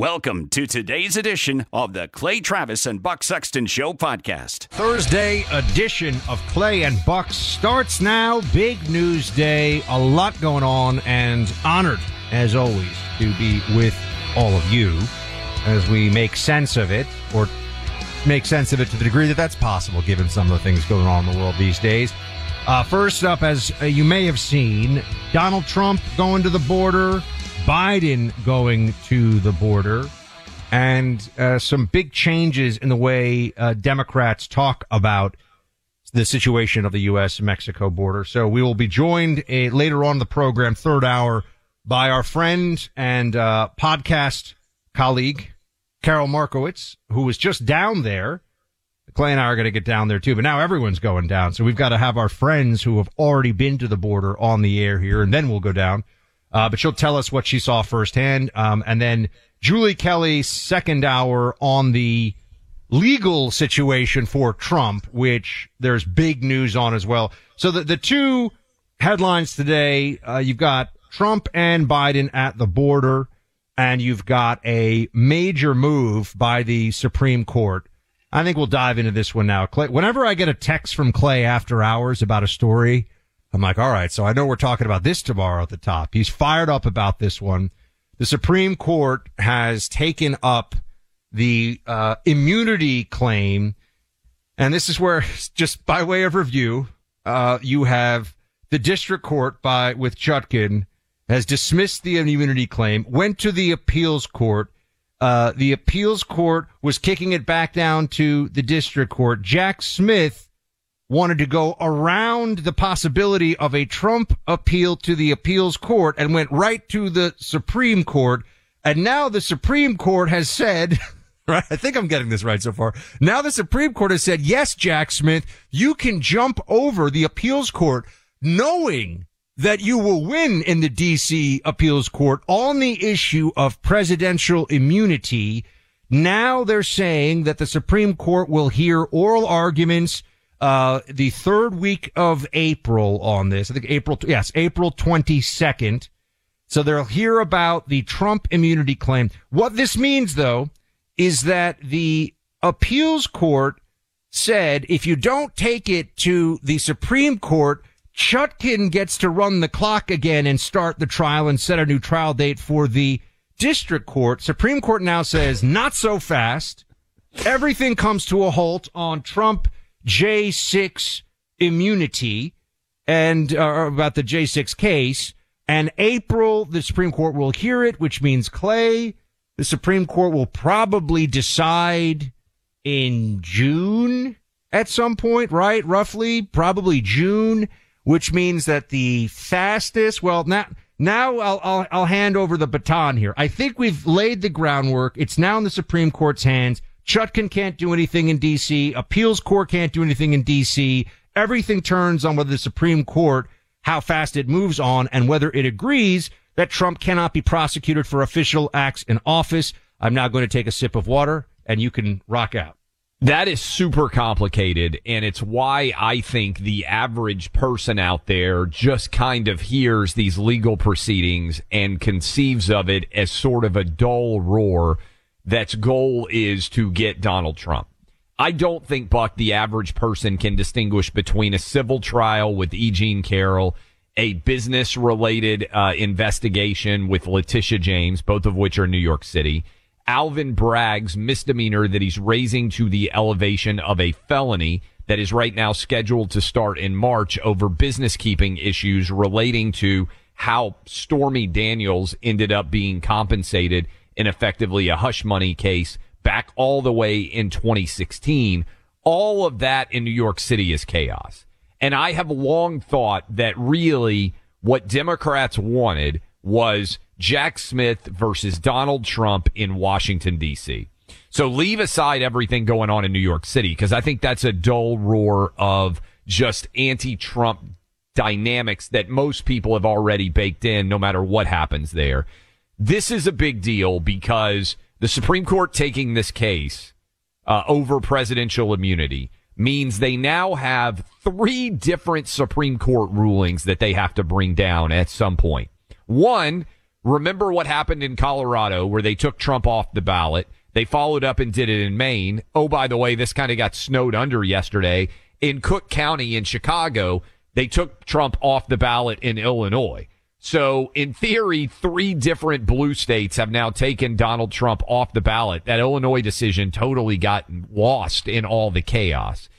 Welcome to today's edition of the Clay Travis and Buck Sexton Show podcast. Thursday edition of Clay and Buck starts now. Big news day, a lot going on, and honored, as always, to be with all of you as we make sense of it, or make sense of it to the degree that that's possible, given some of the things going on in the world these days. Uh, first up, as you may have seen, Donald Trump going to the border Biden going to the border and uh, some big changes in the way uh, Democrats talk about the situation of the U.S. Mexico border. So we will be joined uh, later on the program, third hour, by our friend and uh, podcast colleague, Carol Markowitz, who was just down there. Clay and I are going to get down there too, but now everyone's going down. So we've got to have our friends who have already been to the border on the air here, and then we'll go down. Uh, but she'll tell us what she saw firsthand. Um, and then Julie Kelly, second hour on the legal situation for Trump, which there's big news on as well. So the, the two headlines today, uh, you've got Trump and Biden at the border, and you've got a major move by the Supreme Court. I think we'll dive into this one now. Clay, whenever I get a text from Clay after hours about a story, I'm like, all right, so I know we're talking about this tomorrow at the top. He's fired up about this one. The Supreme Court has taken up the uh, immunity claim, and this is where, just by way of review, uh, you have the district court by with Chutkan has dismissed the immunity claim, went to the appeals court. Uh, the appeals court was kicking it back down to the district court. Jack Smith wanted to go around the possibility of a Trump appeal to the appeals court and went right to the Supreme Court. And now the Supreme Court has said, right? I think I'm getting this right so far. Now the Supreme Court has said, yes, Jack Smith, you can jump over the appeals court knowing that you will win in the DC appeals court on the issue of presidential immunity. Now they're saying that the Supreme Court will hear oral arguments uh, the third week of April on this. I think April, yes, April 22nd. So they'll hear about the Trump immunity claim. What this means though is that the appeals court said if you don't take it to the Supreme Court, Chutkan gets to run the clock again and start the trial and set a new trial date for the district court. Supreme Court now says not so fast. Everything comes to a halt on Trump J6 immunity and uh, about the J6 case. And April, the Supreme Court will hear it, which means Clay, the Supreme Court will probably decide in June at some point, right? Roughly, probably June, which means that the fastest, well, not, now I'll, I'll I'll hand over the baton here. I think we've laid the groundwork. It's now in the Supreme Court's hands. Chutkan can't do anything in D.C. Appeals Court can't do anything in D.C. Everything turns on whether the Supreme Court, how fast it moves on, and whether it agrees that Trump cannot be prosecuted for official acts in office. I'm now going to take a sip of water, and you can rock out. That is super complicated, and it's why I think the average person out there just kind of hears these legal proceedings and conceives of it as sort of a dull roar that's goal is to get Donald Trump. I don't think, Buck, the average person can distinguish between a civil trial with E. Jean Carroll, a business related uh, investigation with Letitia James, both of which are New York City, Alvin Bragg's misdemeanor that he's raising to the elevation of a felony that is right now scheduled to start in March over business keeping issues relating to how Stormy Daniels ended up being compensated in effectively a hush money case back all the way in 2016. All of that in New York City is chaos. And I have long thought that really what Democrats wanted was Jack Smith versus Donald Trump in Washington, D.C. So leave aside everything going on in New York City because I think that's a dull roar of just anti Trump dynamics that most people have already baked in no matter what happens there. This is a big deal because the Supreme Court taking this case uh, over presidential immunity means they now have three different Supreme Court rulings that they have to bring down at some point. One, remember what happened in Colorado where they took Trump off the ballot. They followed up and did it in Maine. Oh, by the way, this kind of got snowed under yesterday. In Cook County in Chicago, they took Trump off the ballot in Illinois. So, in theory, three different blue states have now taken Donald Trump off the ballot. That Illinois decision totally got lost in all the chaos.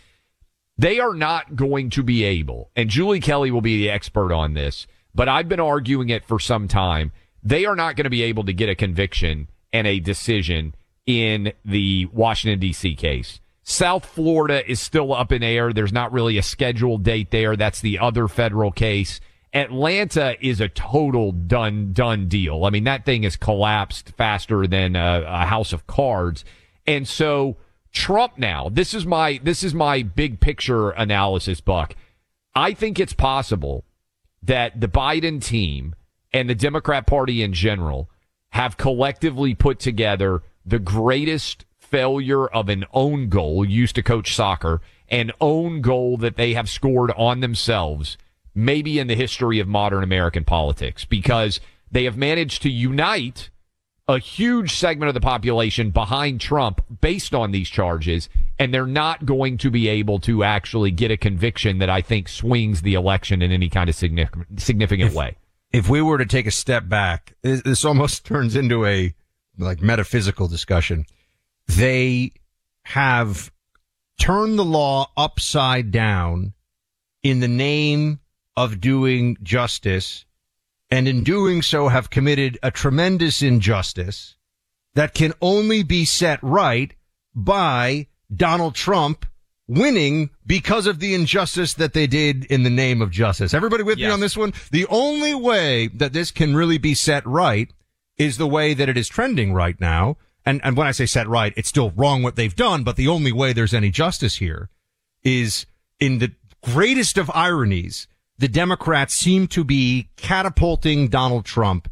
They are not going to be able, and Julie Kelly will be the expert on this, but I've been arguing it for some time. They are not going to be able to get a conviction and a decision in the Washington, D.C. case. South Florida is still up in air. There's not really a scheduled date there. That's the other federal case. Atlanta is a total done, done deal. I mean, that thing has collapsed faster than a, a house of cards. And so Trump now, this is my, this is my big picture analysis, Buck. I think it's possible that the Biden team and the Democrat Party in general have collectively put together the greatest failure of an own goal, used to coach soccer, an own goal that they have scored on themselves maybe in the history of modern American politics because they have managed to unite a huge segment of the population behind Trump based on these charges, and they're not going to be able to actually get a conviction that I think swings the election in any kind of significant, significant If- way. If we were to take a step back, this, this almost turns into a like metaphysical discussion. They have turned the law upside down in the name of doing justice and in doing so have committed a tremendous injustice that can only be set right by Donald Trump winning because of the injustice that they did in the name of justice. Everybody with me on this one? The only way that this can really be set right is the way that it is trending right now. And, and when I say set right, it's still wrong what they've done, but the only way there's any justice here is in the greatest of ironies, the Democrats seem to be catapulting Donald Trump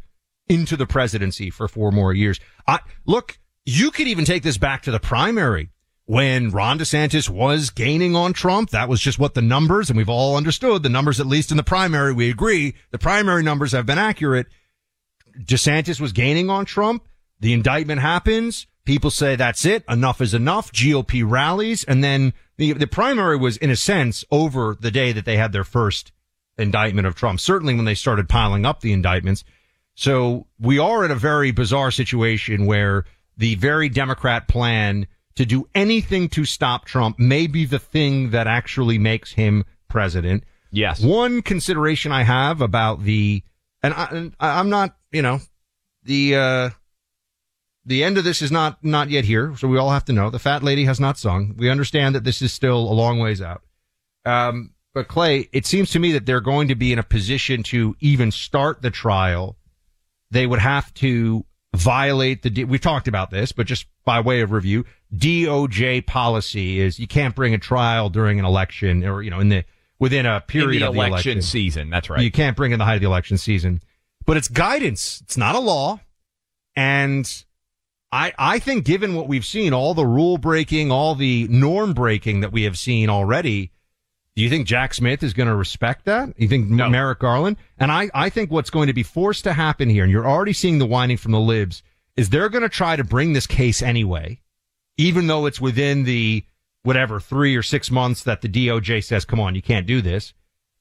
into the presidency for four more years. I, look, you could even take this back to the primary when Ron DeSantis was gaining on Trump. That was just what the numbers, and we've all understood the numbers, at least in the primary. We agree the primary numbers have been accurate. DeSantis was gaining on Trump. The indictment happens. People say that's it. Enough is enough. GOP rallies. And then the, the primary was in a sense over the day that they had their first indictment of Trump. Certainly when they started piling up the indictments. So we are in a very bizarre situation where the very Democrat plan to do anything to stop Trump may be the thing that actually makes him president. Yes. One consideration I have about the, and, I, I'm not, you know, the, uh, the end of this is not, not yet here. So we all have to know the fat lady has not sung. We understand that this is still a long ways out. Um, but Clay, it seems to me that they're going to be in a position to even start the trial. They would have to violate the, we've talked about this, but just by way of review, DOJ policy is you can't bring a trial during an election or, you know, in the, within a period the of the election, election season. That's right. You can't bring in the height of the election season, but it's guidance. It's not a law. And I, I think given what we've seen, all the rule breaking, all the norm breaking that we have seen already, do you think Jack Smith is going to respect that? You think No. Merrick Garland? And I, I think what's going to be forced to happen here, and you're already seeing the whining from the libs, is they're going to try to bring this case anyway, even though it's within the whatever three or six months that the DOJ says, come on, you can't do this.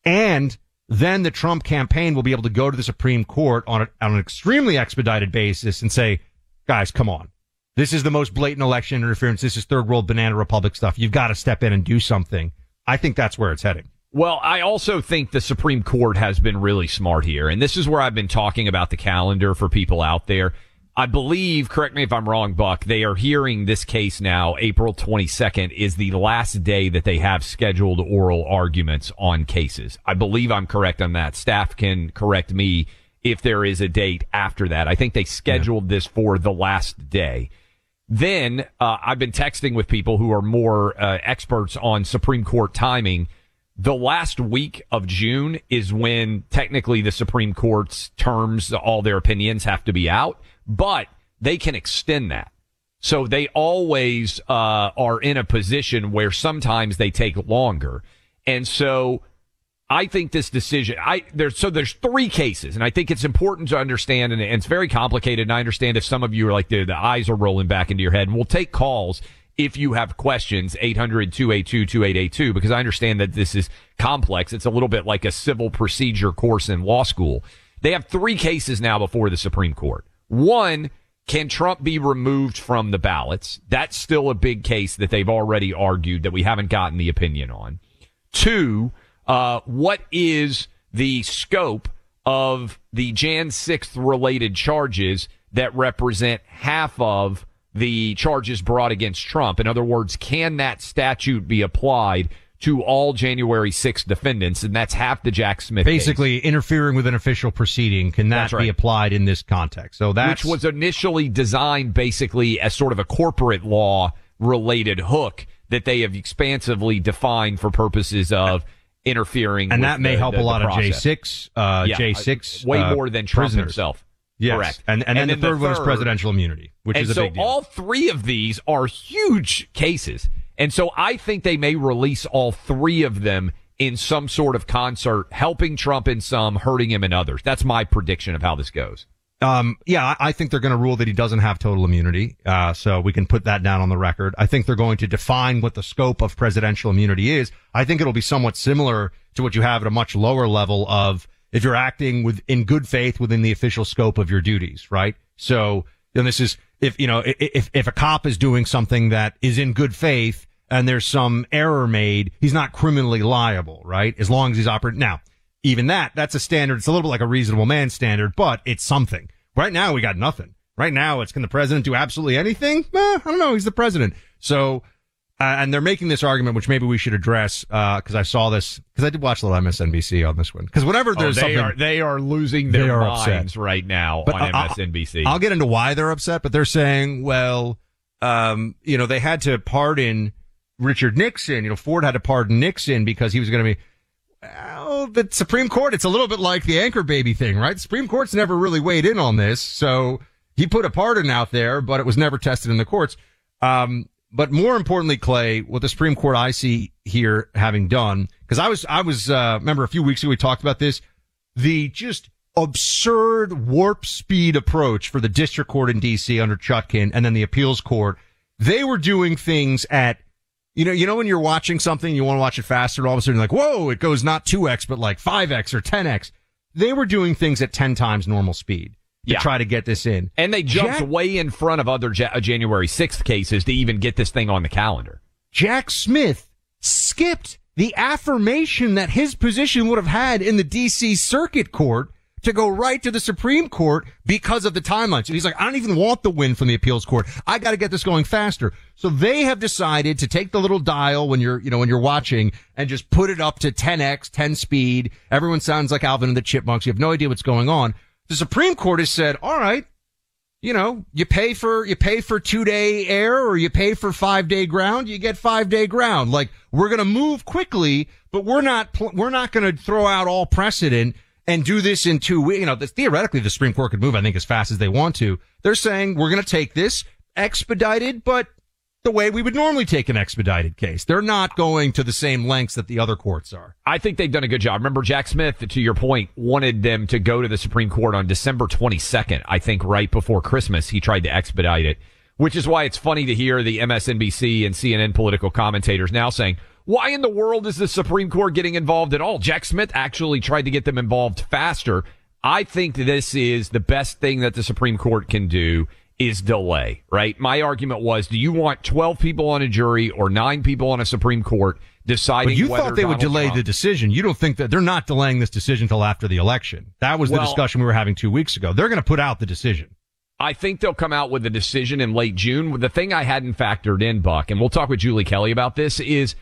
And then the Trump campaign will be able to go to the Supreme Court on, a, on an extremely expedited basis and say, guys, come on. This is the most blatant election interference. This is third world banana republic stuff. You've got to step in and do something. I think that's where it's heading. Well, I also think the Supreme Court has been really smart here. And this is where I've been talking about the calendar for people out there. I believe, correct me if I'm wrong, Buck, they are hearing this case now. April 22nd is the last day that they have scheduled oral arguments on cases. I believe I'm correct on that. Staff can correct me if there is a date after that. I think they scheduled this for the last day. Then uh, I've been texting with people who are more uh, experts on Supreme Court timing. The last week of June is when technically the Supreme Court's terms, all their opinions have to be out, but they can extend that. So they always uh, are in a position where sometimes they take longer. And so I think this decision, I there's so there's three cases, and I think it's important to understand, and, it's very complicated. And I understand if some of you are like the, the eyes are rolling back into your head, and we'll take calls if you have questions 800-282-2882 because I understand that this is complex. It's a little bit like a civil procedure course in law school. They have three cases now before the Supreme Court. One, can Trump be removed from the ballots? That's still a big case that they've already argued that we haven't gotten the opinion on. Two, uh, what is the scope of the Jan 6th related charges that represent half of the charges brought against Trump? In other words, can that statute be applied to all January 6th defendants? And that's half the Jack Smith case. Basically, interfering with an official proceeding can that right. be applied in this context? So that which was initially designed basically as sort of a corporate law related hook that they have expansively defined for purposes of interfering and that may the- help the- a lot of J six, uh, Yeah, J six, way uh, more than Trump prisoners. himself. Yes. Correct. And and, then the third one is presidential immunity, which and is a so big deal. all three of these are huge cases. And so I think they may release all three of them in some sort of concert, helping Trump in some, hurting him in others. That's my prediction of how this goes. Um, yeah, I think they're going to rule that he doesn't have total immunity. Uh, so we can put that down on the record. I think they're going to define what the scope of presidential immunity is. I think it'll be somewhat similar to what you have at a much lower level of if you're acting with in good faith within the official scope of your duties, right? So, then this is if you know if if a cop is doing something that is in good faith and there's some error made, he's not criminally liable, right? As long as he's operating now even that, that's a standard. It's a little bit like a reasonable man standard, but it's something. Right now, we got nothing. Right now, it's can the president do absolutely anything? Eh, I don't know. He's the president. So, uh, and they're making this argument, which maybe we should address, uh, cause I saw this, cause I did watch a little MSNBC on this one. Cause whenever there's oh, they something, are they are losing their are upset. minds right now But on I- I- MSNBC. I'll get into why they're upset, but they're saying, well, um, you know, they had to pardon Richard Nixon. You know, Ford had to pardon Nixon because he was going to be, the Supreme Court, it's a little bit like the anchor baby thing, right? The Supreme Court's never really weighed in on this. So he put a pardon out there, but it was never tested in the courts. Um, but more importantly, Clay, what the Supreme Court I see here having done, because I was, I was, uh, remember a few weeks ago we talked about this, the just absurd warp speed approach for the district court in DC under Chutkan and then the appeals court. They were doing things at, you know, you know, when you're watching something, you want to watch it faster and all of a sudden you're like, whoa, it goes not 2x, but like 5x or 10x. They were doing things at 10 times normal speed to Yeah. try to get this in. and they jumped Jack- way in front of other ja- uh, January 6th cases to even get this thing on the calendar. Jack Smith skipped the affirmation that his position would have had in the DC Circuit Court to go right to the Supreme Court because of the timeline. So he's like, I don't even want the win from the appeals court. I got to get this going faster. So they have decided to take the little dial when you're, you know, when you're watching and just put it up to 10x, 10 speed. Everyone sounds like Alvin and the Chipmunks. You have no idea what's going on. The Supreme Court has said, all right, you know, you pay for, you pay for two day air or you pay for five day ground, you get five day ground. Like we're going to move quickly, but we're not, we're not going to throw out all precedent and do this in two weeks. You know, this, theoretically the Supreme Court could move, I think, as fast as they want to. They're saying we're going to take this expedited, but the way we would normally take an expedited case. They're not going to the same lengths that the other courts are. I think they've done a good job. Remember, Jack Smith, to your point, wanted them to go to the Supreme Court on December 22nd. I think right before Christmas, he tried to expedite it, which is why it's funny to hear the MSNBC and CNN political commentators now saying, why in the world is the Supreme Court getting involved at all? Jack Smith actually tried to get them involved faster. I think this is the best thing that the Supreme Court can do is delay, right? My argument was, do you want 12 people on a jury or nine people on a Supreme Court deciding But you thought they would delay Trump- the decision. You don't think that they're not delaying this decision until after the election. That was the Well- discussion we were having two weeks ago. They're going to put out the decision. I think they'll come out with a decision in late June. The thing I hadn't factored in, Buck, and we'll talk with Julie Kelly about this, is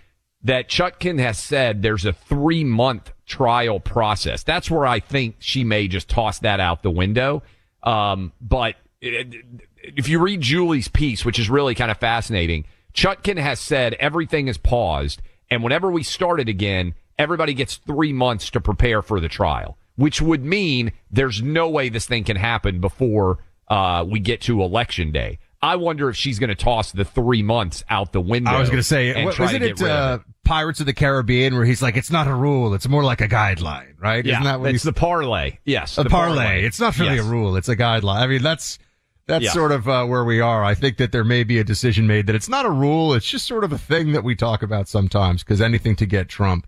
that Chutkan has said there's a three month trial process. That's where I think she may just toss that out the window. Um, but if you read Julie's piece, which is really kind of fascinating, Chutkan has said everything is paused. And whenever we start it again, everybody gets three months to prepare for the trial, which would mean there's no way this thing can happen before uh, we get to election day. I wonder if she's going to toss the three months out the window. I was going to say, what, to it, get rid of uh, Pirates of the Caribbean where he's like, it's not a rule. It's more like a guideline, right? Yeah, Isn't that what it's the parlay. Yes, a the parlay. It's not really Yes. a rule. It's a guideline. I mean, that's, that's Yeah. sort of uh, where we are. I think that there may be a decision made that it's not a rule. It's just sort of a thing that we talk about sometimes because anything to get Trump.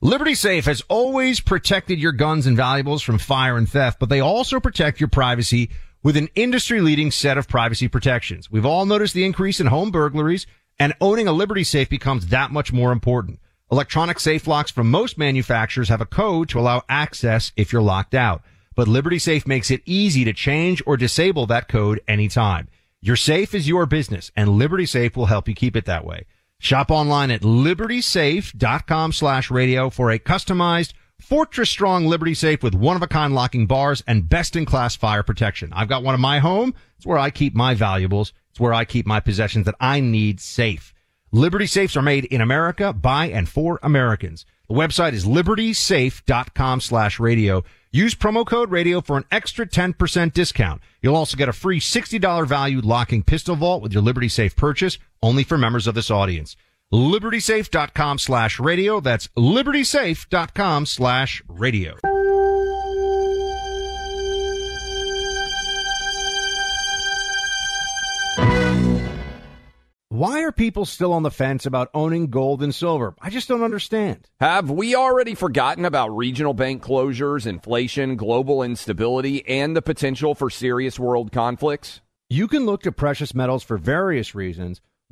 Liberty Safe has always protected your guns and valuables from fire and theft, but they also protect your privacy with an industry leading set of privacy protections. We've all noticed the increase in home burglaries and owning a Liberty Safe becomes that much more important. Electronic safe locks from most manufacturers have a code to allow access if you're locked out, but Liberty Safe makes it easy to change or disable that code anytime. Your safe is your business and Liberty Safe will help you keep it that way. Shop online at libertysafe.com slash radio for a customized fortress strong Liberty Safe with one of a kind locking bars and best in class fire protection. I've got one in my home. It's where I keep my valuables. It's where I keep my possessions that I need safe. Liberty Safes are made in America by and for Americans. The website is libertysafe.com slash radio. Use promo code radio for an extra 10% discount. You'll also get a free $60 value locking pistol vault with your Liberty Safe purchase only for members of this audience. libertysafe.com slash radio. That's libertysafe.com slash radio. Why are people still on the fence about owning gold and silver? I just don't understand. Have we already forgotten about regional bank closures, inflation, global instability, and the potential for serious world conflicts? You can look to precious metals for various reasons.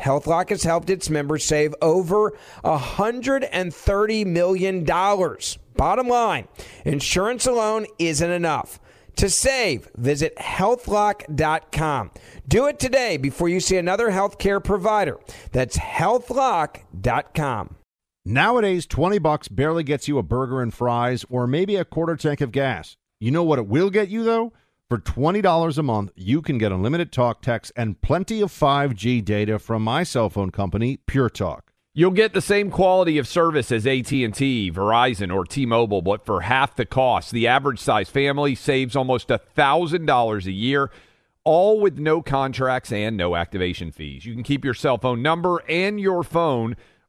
HealthLock has helped its members save over $130 million. Bottom line, insurance alone isn't enough. To save, visit healthlock.com. Do it today before you see another healthcare provider. That's healthlock.com. Nowadays, 20 bucks barely gets you a burger and fries or maybe a quarter tank of gas. You know what it will get you, though? For $20 a month, you can get unlimited talk, text, and plenty of 5G data from my cell phone company, Pure Talk. You'll get the same quality of service as AT&T, Verizon, or T-Mobile, but for half the cost. The average size family saves almost $1,000 a year, all with no contracts and no activation fees. You can keep your cell phone number and your phone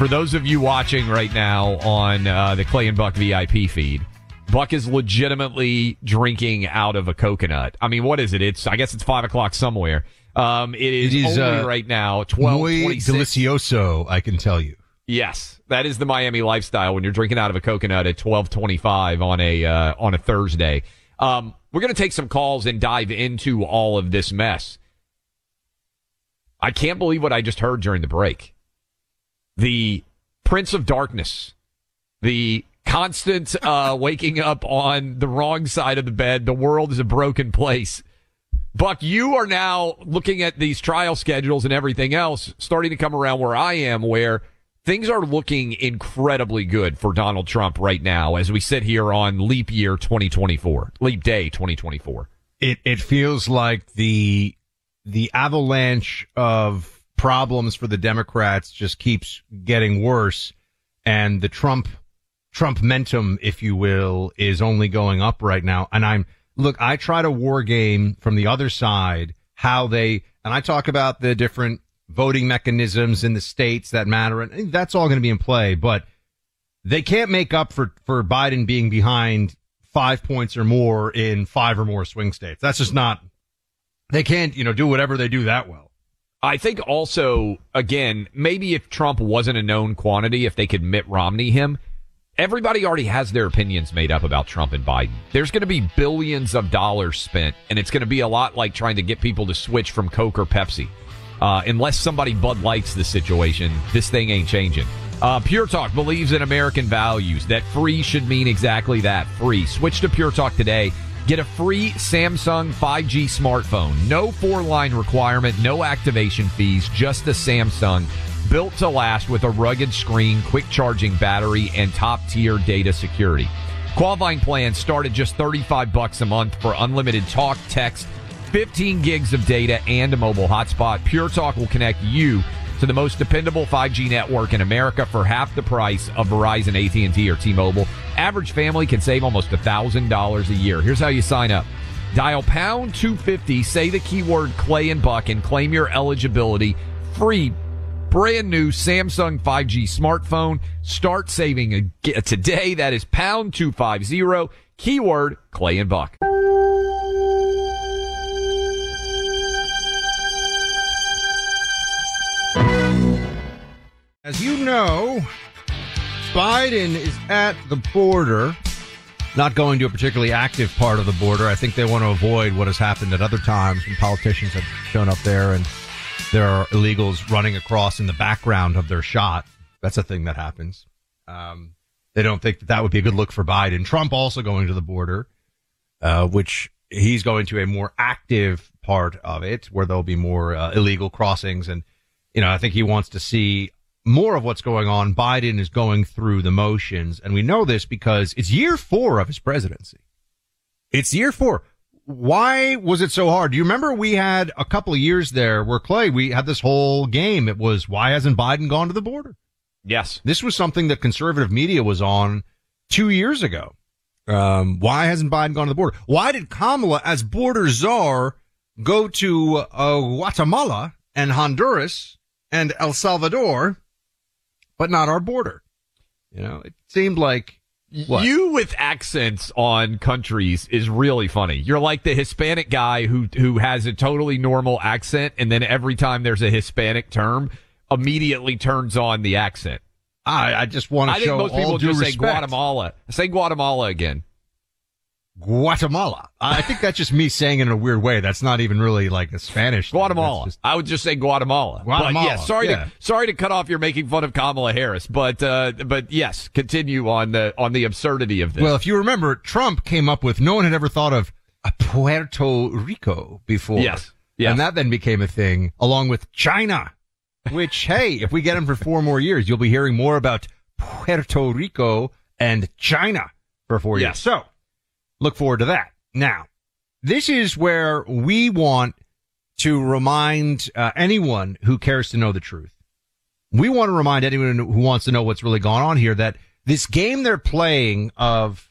For those of you watching right now on uh, the Clay and Buck VIP feed, Buck is legitimately drinking out of a coconut. I mean, what is it? It's I guess it's five o'clock somewhere. Um, it is, It is, only uh, right now twelve Muy delicioso, I can tell you. Yes, that is the Miami lifestyle when you're drinking out of a coconut at twelve twenty five on a uh, on a Thursday. Um, we're going to take some calls and dive into all of this mess. I can't believe what I just heard during the break. The Prince of Darkness, the constant uh, waking up on the wrong side of the bed. The world is a broken place. Buck, you are now looking at these trial schedules and everything else starting to come around where I am, where things are looking incredibly good for Donald Trump right now as we sit here on leap year 2024, leap day 2024. It it feels like the the avalanche of problems for the Democrats just keeps getting worse, and the Trump Trump momentum, if you will, is only going up right now. And I'm look, I try to war game from the other side how they and I talk about the different voting mechanisms in the states that matter, and that's all going to be in play, but they can't make up for for Biden being behind five points or more in five or more swing states. That's just not. They can't, you know, do whatever they do that well. I think also, again, maybe if Trump wasn't a known quantity, if they could Mitt Romney him, everybody already has their opinions made up about Trump and Biden. There's going to be billions of dollars spent, and it's going to be a lot like trying to get people to switch from Coke or Pepsi. Uh, unless somebody Bud Lights the situation, this thing ain't changing. Uh, Pure Talk believes in American values. That free should mean exactly that free. Switch to Pure Talk today. Get a free Samsung 5G smartphone. No four line requirement, no activation fees, just a Samsung. Built to last with a rugged screen, quick charging battery, and top tier data security. Qualifying plans start at just 35 bucks a month for unlimited talk, text, 15 gigs of data, and a mobile hotspot. Pure Talk will connect you to the most dependable 5G network in America for half the price of Verizon, AT&T, or T-Mobile. Average family can save almost $1,000 a year. Here's how you sign up. Dial pound 250, say the keyword Clay and Buck, and claim your eligibility. Free, brand new Samsung 5G smartphone. Start saving today. That is pound 250, keyword Clay and Buck. As you know, Biden is at the border, not going to a particularly active part of the border. I think they want to avoid what has happened at other times when politicians have shown up there and there are illegals running across in the background of their shot. That's a thing that happens. Um, they don't think that that would be a good look for Biden. Trump also going to the border, uh, which he's going to a more active part of it where there'll be more uh, illegal crossings. And, you know, I think he wants to see more of what's going on. Biden is going through the motions, and we know this because it's year four of his presidency. It's year four. Why was it so hard? Do you remember we had a couple of years there where Clay, we had this whole game. It was why hasn't Biden gone to the border? Yes. This was something that conservative media was on two years ago. Um, why hasn't Biden gone to the border? Why did Kamala, as border czar, go to uh, Guatemala and Honduras and El Salvador, but not our border? You know, it seemed like what? You with accents on countries is really funny. You're like the Hispanic guy who who has a totally normal accent, and then every time there's a Hispanic term, immediately turns on the accent. I, I just want to I think show most all people due just say. Guatemala. Say Guatemala again. Guatemala. I think that's just me saying it in a weird way. That's not even really like a Spanish. thing. Guatemala. Just- I would just say Guatemala. Guatemala, But yeah, sorry yeah. to sorry to cut off. You're making fun of Kamala Harris, but uh, but yes, continue on the on the absurdity of this. Well, if you remember, Trump came up with no one had ever thought of a Puerto Rico before. Yes. Yes. And that then became a thing along with China, which, hey, if we get him for four more years, you'll be hearing more about Puerto Rico and China for four years. So look forward to that. Now, this is where we want to remind uh, anyone who cares to know the truth. We want to remind anyone who wants to know what's really going on here that this game they're playing of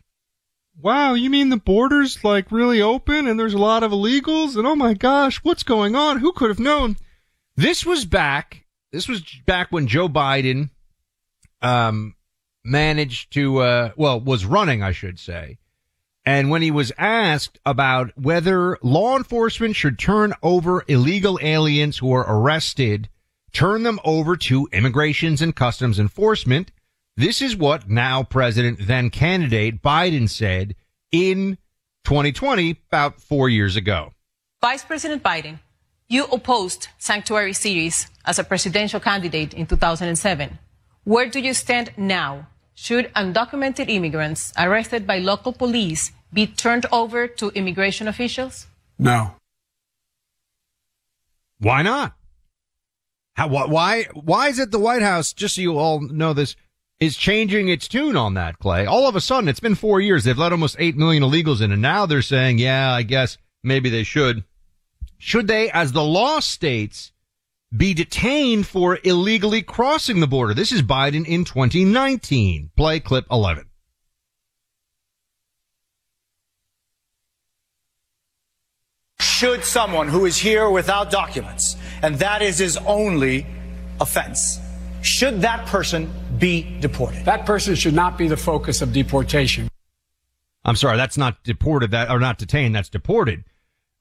Wow, you mean the border's like really open and there's a lot of illegals and oh my gosh, what's going on? Who could have known? This was back. This was back when Joe Biden um managed to uh well was running, I should say. And when he was asked about whether law enforcement should turn over illegal aliens who are arrested, turn them over to immigrations and customs enforcement, this is what now President, then candidate Biden said in 2020, about four years ago. Vice President Biden, you opposed sanctuary cities as a presidential candidate in 2007. Where do you stand now? Should undocumented immigrants arrested by local police be turned over to immigration officials? No. Why not? How, why, why is it the White House, just so you all know this, is changing its tune on that, Clay? All of a sudden, it's been four years. They've let almost 8 million illegals in, and now they're saying, yeah, I guess maybe they should. Should they, as the law states, be detained for illegally crossing the border? This is Biden in 2019. Play clip 11. Should someone who is here without documents, and that is his only offense, should that person be deported? That person should not be the focus of deportation. I'm sorry, that's not deported, that or not detained, that's deported.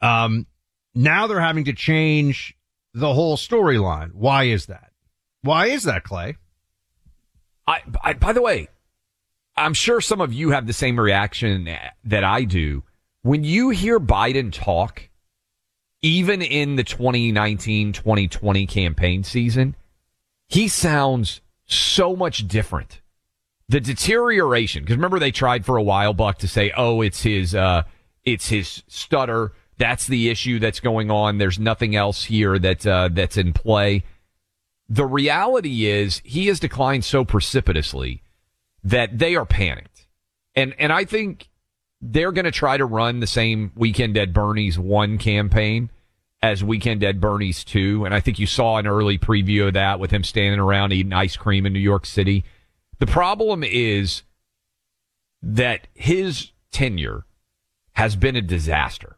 Um, now they're having to change the whole storyline. Why is that? Why is that, Clay? I, I, by the way, I'm sure some of you have the same reaction that I do. When you hear Biden talk, even in the 2019 2020 campaign season, he sounds so much different. The deterioration, because remember they tried for a while, Buck, to say, oh, it's his, uh, it's his stutter. That's the issue that's going on. There's nothing else here that, uh, that's in play. The reality is he has declined so precipitously that they are panicked. And, and I think they're going to try to run the same Weekend at Bernie's one campaign as Weekend at Bernie's two. And I think you saw an early preview of that with him standing around eating ice cream in New York City. The problem is that his tenure has been a disaster.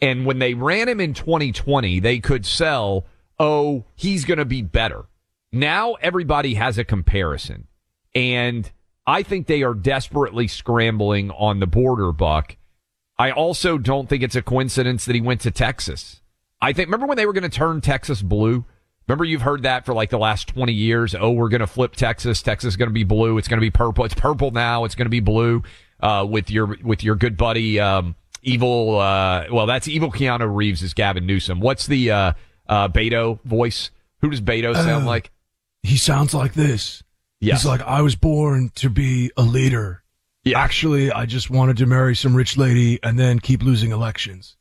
And when they ran him in 2020, they could sell, oh, he's going to be better. Now everybody has a comparison. And I think they are desperately scrambling on the border, Buck. I also don't think it's a coincidence that he went to Texas. I think, remember when they were going to turn Texas blue? Remember you've heard that for like the last 20 years. Oh, we're going to flip Texas. Texas is going to be blue. It's going to be purple. It's purple now. It's going to be blue, uh, with your, with your good buddy, um, evil, uh, well, that's evil Keanu Reeves is Gavin Newsom. What's the, uh, uh, Beto voice? Who does Beto sound Uh, like? He sounds like this. Yes. He's like, I was born to be a leader. Yeah. Actually, I just wanted to marry some rich lady and then keep losing elections.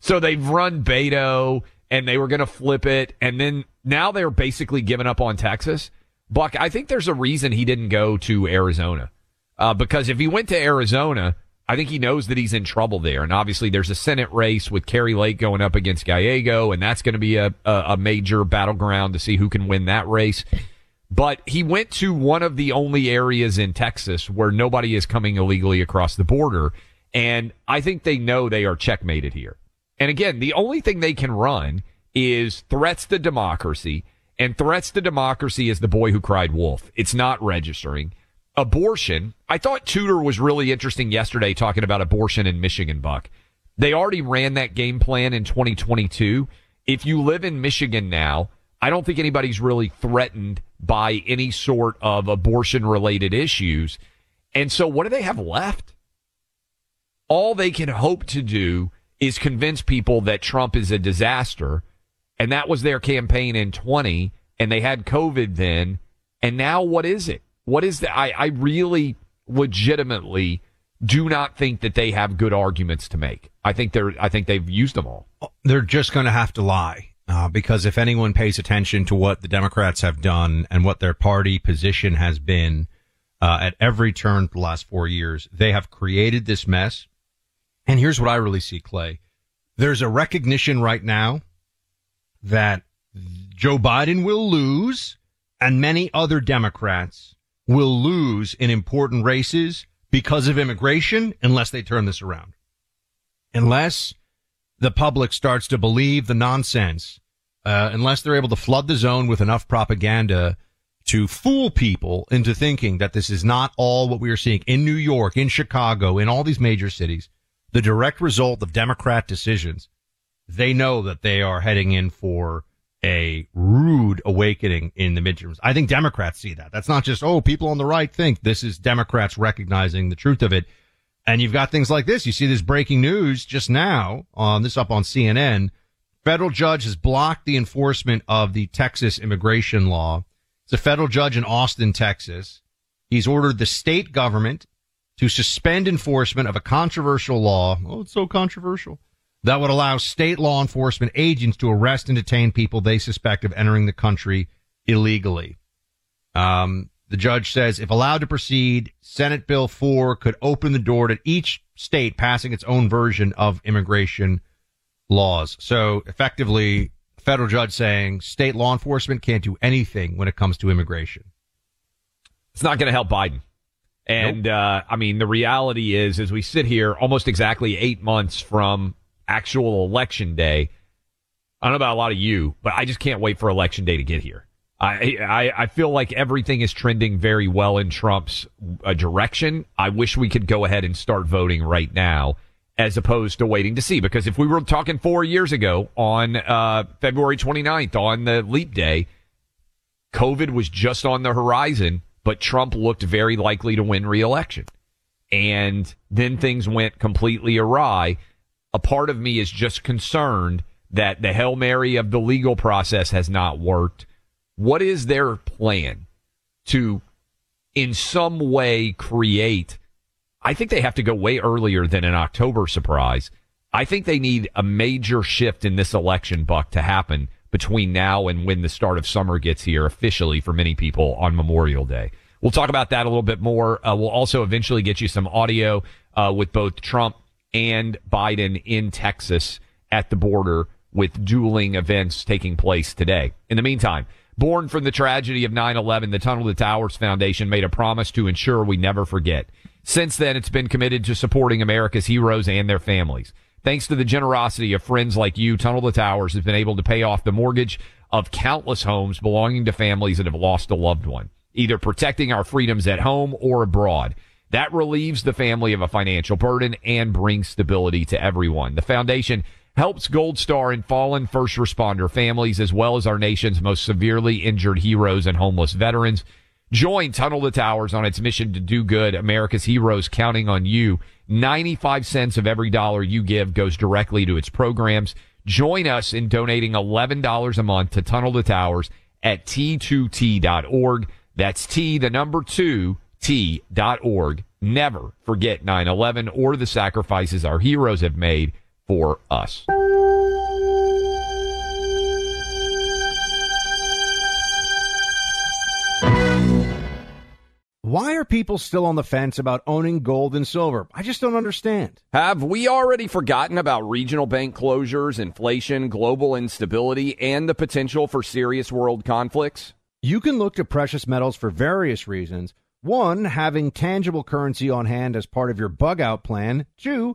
So they've run Beto and they were going to flip it. And then now they're basically giving up on Texas. Buck, I think there's a reason he didn't go to Arizona. Uh, because if he went to Arizona, I think he knows that he's in trouble there. And obviously, there's a Senate race with Kari Lake going up against Gallego, and that's going to be a, a, a major battleground to see who can win that race. But he went to one of the only areas in Texas where nobody is coming illegally across the border. And I think they know they are checkmated here. And again, the only thing they can run is threats to democracy. And threats to democracy is the boy who cried wolf. It's not registering. Abortion. I thought Tudor was really interesting yesterday talking about abortion in Michigan, Buck. They already ran that game plan in 2022. If you live in Michigan now, I don't think anybody's really threatened by any sort of abortion related issues. And so what do they have left? All they can hope to do is convince people that Trump is a disaster. And that was their campaign in 20 and they had COVID then. And now what is it? What is that? I, I really legitimately do not think that they have good arguments to make. I think they're, I think they've used them all. They're just going to have to lie. Uh, because if anyone pays attention to what the Democrats have done and what their party position has been uh, at every turn for the last four years, they have created this mess. And here's what I really see, Clay. There's a recognition right now that Joe Biden will lose and many other Democrats will lose in important races because of immigration unless they turn this around. Unless the public starts to believe the nonsense, uh, unless they're able to flood the zone with enough propaganda to fool people into thinking that this is not all what we are seeing in New York, in Chicago, in all these major cities, the direct result of Democrat decisions, they know that they are heading in for a rude awakening in the midterms. I think Democrats see that. That's not just, oh, people on the right think this is Democrats recognizing the truth of it. And you've got things like this. You see this breaking news just now on this up on CNN. Federal judge has blocked the enforcement of the Texas immigration law. It's a federal judge in Austin, Texas. He's ordered the state government to suspend enforcement of a controversial law. Oh, it's so controversial that would allow state law enforcement agents to arrest and detain people they suspect of entering the country illegally. Um, the judge says if allowed to proceed, Senate Bill 4 could open the door to each state passing its own version of immigration laws. So effectively, federal judge saying state law enforcement can't do anything when it comes to immigration. It's not going to help Biden. And, nope. uh, I mean, the reality is, as we sit here almost exactly eight months from actual election day, I don't know about a lot of you, but I just can't wait for election day to get here. I, I, feel like everything is trending very well in Trump's uh, direction. I wish we could go ahead and start voting right now as opposed to waiting to see. Because if we were talking four years ago on uh, February 29th on the leap day, COVID was just on the horizon, but Trump looked very likely to win reelection. And then things went completely awry. A part of me is just concerned that the Hail Mary of the legal process has not worked what is their plan to, in some way, create? I think they have to go way earlier than an October surprise. I think they need a major shift in this election, Buck, to happen between now and when the start of summer gets here officially for many people on Memorial Day. We'll talk about that a little bit more. Uh, we'll also eventually get you some audio uh, with both Trump and Biden in Texas at the border with dueling events taking place today. In the meantime, Born from the tragedy of 9 11, the Tunnel to Towers Foundation made a promise to ensure we never forget. Since then, it's been committed to supporting America's heroes and their families. Thanks to the generosity of friends like you, Tunnel to Towers has been able to pay off the mortgage of countless homes belonging to families that have lost a loved one, either protecting our freedoms at home or abroad. That relieves the family of a financial burden and brings stability to everyone. The foundation helps Gold Star and fallen first responder families as well as our nation's most severely injured heroes and homeless veterans. Join Tunnel to Towers on its mission to do good. America's heroes counting on you. 95 cents of every dollar you give goes directly to its programs. Join us in donating $11 a month to Tunnel to Towers at t2t.org. That's T, the number two, T.org. Never forget 9-11 or the sacrifices our heroes have made for us. Why are people still on the fence about owning gold and silver? I just don't understand. Have we already forgotten about regional bank closures, inflation, global instability, and the potential for serious world conflicts? You can look to precious metals for various reasons. One, having tangible currency on hand as part of your bug out plan. Two,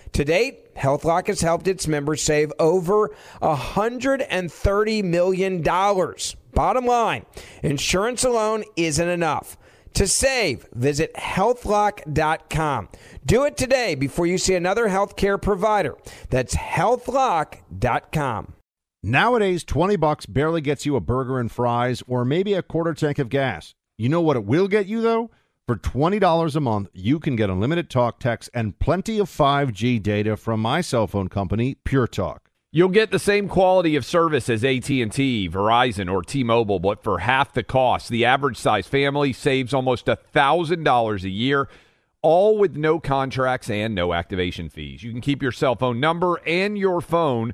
To date, HealthLock has helped its members save over $130 million. Bottom line, insurance alone isn't enough. To save, visit healthlock.com. Do it today before you see another healthcare provider. That's healthlock.com. Nowadays, 20 bucks barely gets you a burger and fries or maybe a quarter tank of gas. You know what it will get you though? For $20 a month, you can get unlimited talk, text, and plenty of 5G data from my cell phone company, Pure Talk. You'll get the same quality of service as AT&T, Verizon, or T-Mobile, but for half the cost. The average size family saves almost $1,000 a year, all with no contracts and no activation fees. You can keep your cell phone number and your phone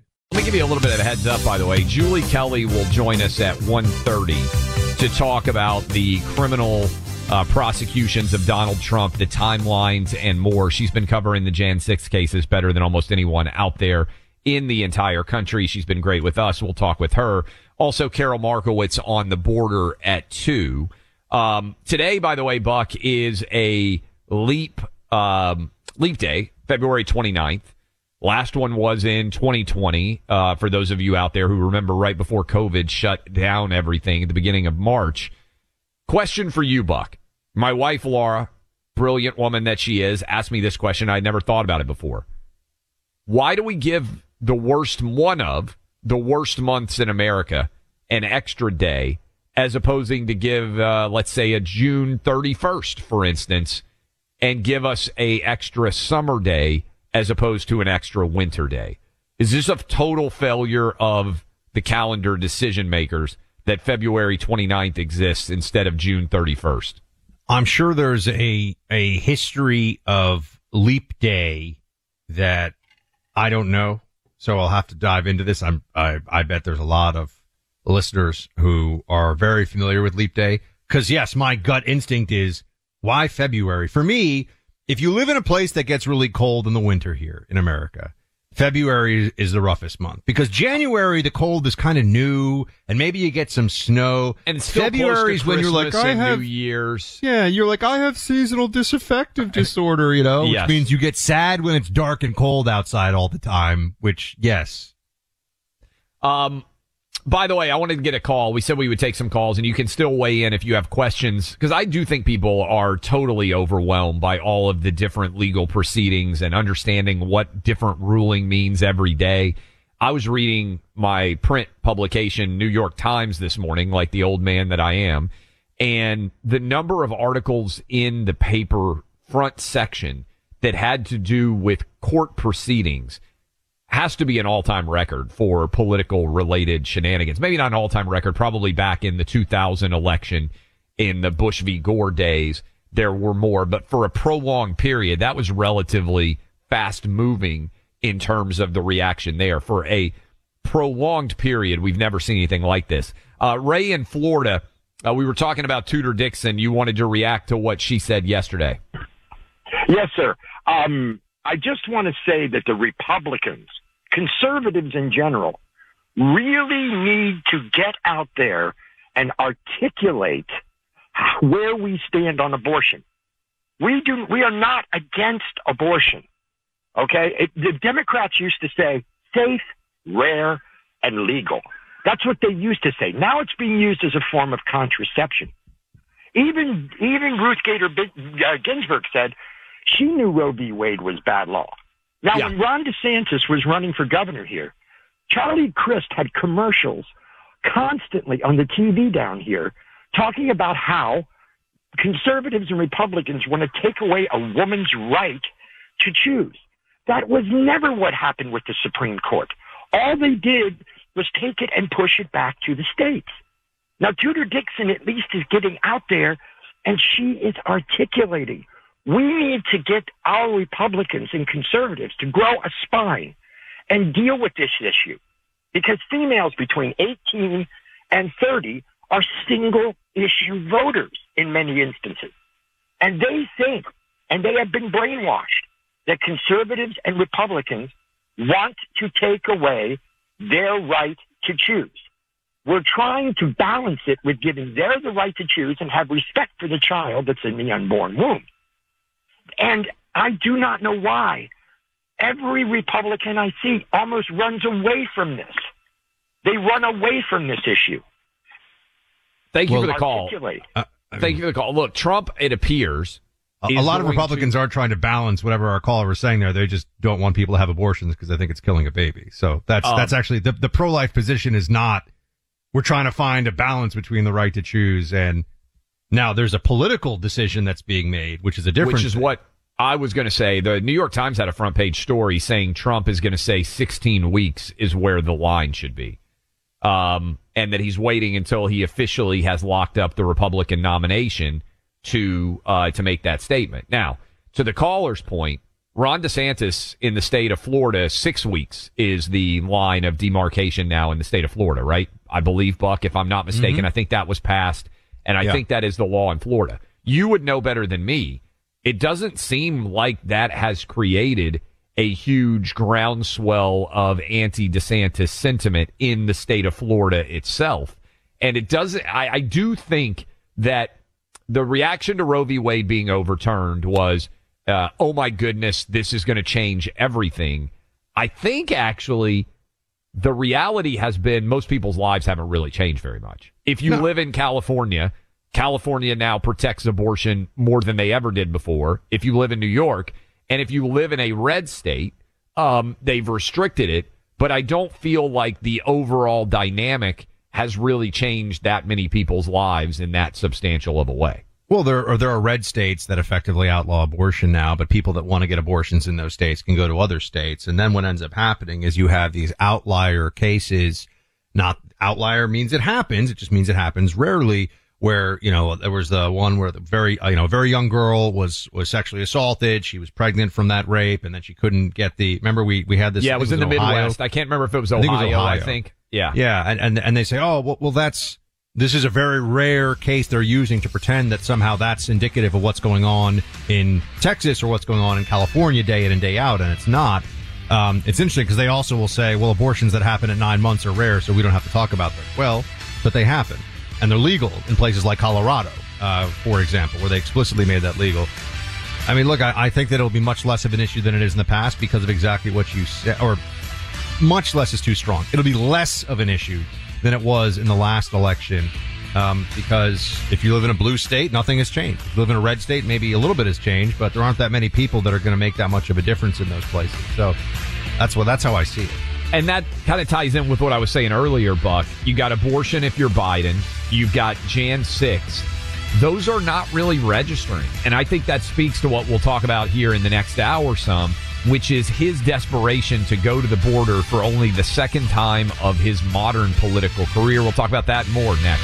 Let me give you a little bit of a heads up, by the way. Julie Kelly will join us at 1.30 to talk about the criminal uh, prosecutions of Donald Trump, the timelines, and more. She's been covering the Jan 6 cases better than almost anyone out there in the entire country. She's been great with us. We'll talk with her. Also, Carol Markowitz on the border at 2. Um, today, by the way, Buck, is a leap, um, leap day, February 29th. Last one was in 2020. Uh, for those of you out there who remember right before COVID shut down everything at the beginning of March. Question for you, Buck. My wife, Laura, brilliant woman that she is, asked me this question. I'd never thought about it before. Why do we give the worst one of the worst months in America an extra day as opposing to give, uh, let's say, a June 31st, for instance, and give us a extra summer day as opposed to an extra winter day? Is this a total failure of the calendar decision makers that February 29th exists instead of June 31st? I'm sure there's a a history of leap day that I don't know, so I'll have to dive into this. I'm I, I bet there's a lot of listeners who are very familiar with leap day because yes, my gut instinct is why February? For me, if you live in a place that gets really cold in the winter here in America, February is the roughest month because January the cold is kind of new and maybe you get some snow. And February is when you're like, I have New Year's. Yeah, you're like, I have seasonal disaffective disorder, you know, which Yes. means you get sad when it's dark and cold outside all the time, which, yes. Um, by the way, I wanted to get a call. We said we would take some calls, and you can still weigh in if you have questions, because I do think people are totally overwhelmed by all of the different legal proceedings and understanding what different ruling means every day. I was reading my print publication, New York Times, this morning, like the old man that I am, and the number of articles in the paper front section that had to do with court proceedings has to be an all-time record for political related shenanigans. Maybe not an all-time record, probably back in the 2000 election in the Bush v. Gore days, there were more, but for a prolonged period, that was relatively fast moving in terms of the reaction there. For a prolonged period, we've never seen anything like this. Uh, Ray in Florida, uh, we were talking about Tudor Dixon. You wanted to react to what she said yesterday. Yes, sir. Um, I just want to say that the Republicans, conservatives in general, really need to get out there and articulate where we stand on abortion. We do. We are not against abortion. Okay, it, the Democrats used to say safe, rare, and legal. That's what they used to say. Now it's being used as a form of contraception. Even even Ruth Bader uh, Ginsburg said she knew Roe v. Wade was bad law. Now, when Ron DeSantis was running for governor here, Charlie Crist had commercials constantly on the TV down here talking about how conservatives and Republicans want to take away a woman's right to choose. That was never what happened with the Supreme Court. All they did was take it and push it back to the states. Now, Tudor Dixon at least is getting out there and she is articulating. We need to get our Republicans and conservatives to grow a spine and deal with this issue because females between 18 and 30 are single issue voters in many instances. And they think, and they have been brainwashed, that conservatives and Republicans want to take away their right to choose. We're trying to balance it with giving them the right to choose and have respect for the child that's in the unborn womb. And I do not know why every Republican I see almost runs away from this. They run away from this issue. Thank you Well- for the call. Articulate. Thank you for the call. Look, Trump, it appears. A, a lot of going Republicans are trying to balance whatever our caller was saying there. They just don't want people to have abortions because they think it's killing a baby. So that's Um, that's actually the the pro life position is not. We're trying to find a balance between the right to choose and now there's a political decision that's being made, which is a different. Which is thing. what I was going to say. The New York Times had a front page story saying Trump is going to say 16 weeks is where the line should be. Um, and that he's waiting until he officially has locked up the Republican nomination to, uh, to make that statement. Now, to the caller's point, Ron DeSantis in the state of Florida, six weeks is the line of demarcation now in the state of Florida, right? I believe, Buck, if I'm not mistaken, Mhm. I think that was passed, and I Yeah. think that is the law in Florida. You would know better than me. It doesn't seem like that has created a huge groundswell of anti DeSantis sentiment in the state of Florida itself. And it doesn't, I, I do think that the reaction to Roe v. Wade being overturned was, uh, oh my goodness, this is going to change everything. I think actually the reality has been most people's lives haven't really changed very much. If you live in California, California now protects abortion more than they ever did before. If you live in New York, and if you live in a red state, um, they've restricted it. But I don't feel like the overall dynamic has really changed that many people's lives in that substantial of a way. Well, there are there are red states that effectively outlaw abortion now, but people that want to get abortions in those states can go to other states. And then what ends up happening is you have these outlier cases. Not outlier means it happens. It just means it happens rarely. Where you know there was the one where the very you know very young girl was was sexually assaulted. She was pregnant from that rape, and then she couldn't get the. Remember we we had this. yeah, I it was in the Ohio. Midwest. I can't remember if it was I Ohio. think it was I think. Yeah. Yeah, and, and and they say, oh, well, well, that's this is a very rare case they're using to pretend that somehow that's indicative of what's going on in Texas or what's going on in California day in and day out, and it's not. Um, it's interesting because they also will say, well, abortions that happen at nine months are rare, so we don't have to talk about them. Well, but they happen, and they're legal in places like Colorado, uh, for example, where they explicitly made that legal. I mean, look, I, I think that it'll be much less of an issue than it is in the past because of exactly what you said, or much less is too strong. It'll be less of an issue than it was in the last election. Um, because if you live in a blue state, nothing has changed. If you live in a red state, maybe a little bit has changed, but there aren't that many people that are going to make that much of a difference in those places. So that's what that's how I see it. And that kind of ties in with what I was saying earlier, Buck. You got abortion if you're Biden. You've got Jan 6. Those are not really registering. And I think that speaks to what we'll talk about here in the next hour some, which is his desperation to go to the border for only the second time of his modern political career. We'll talk about that more next.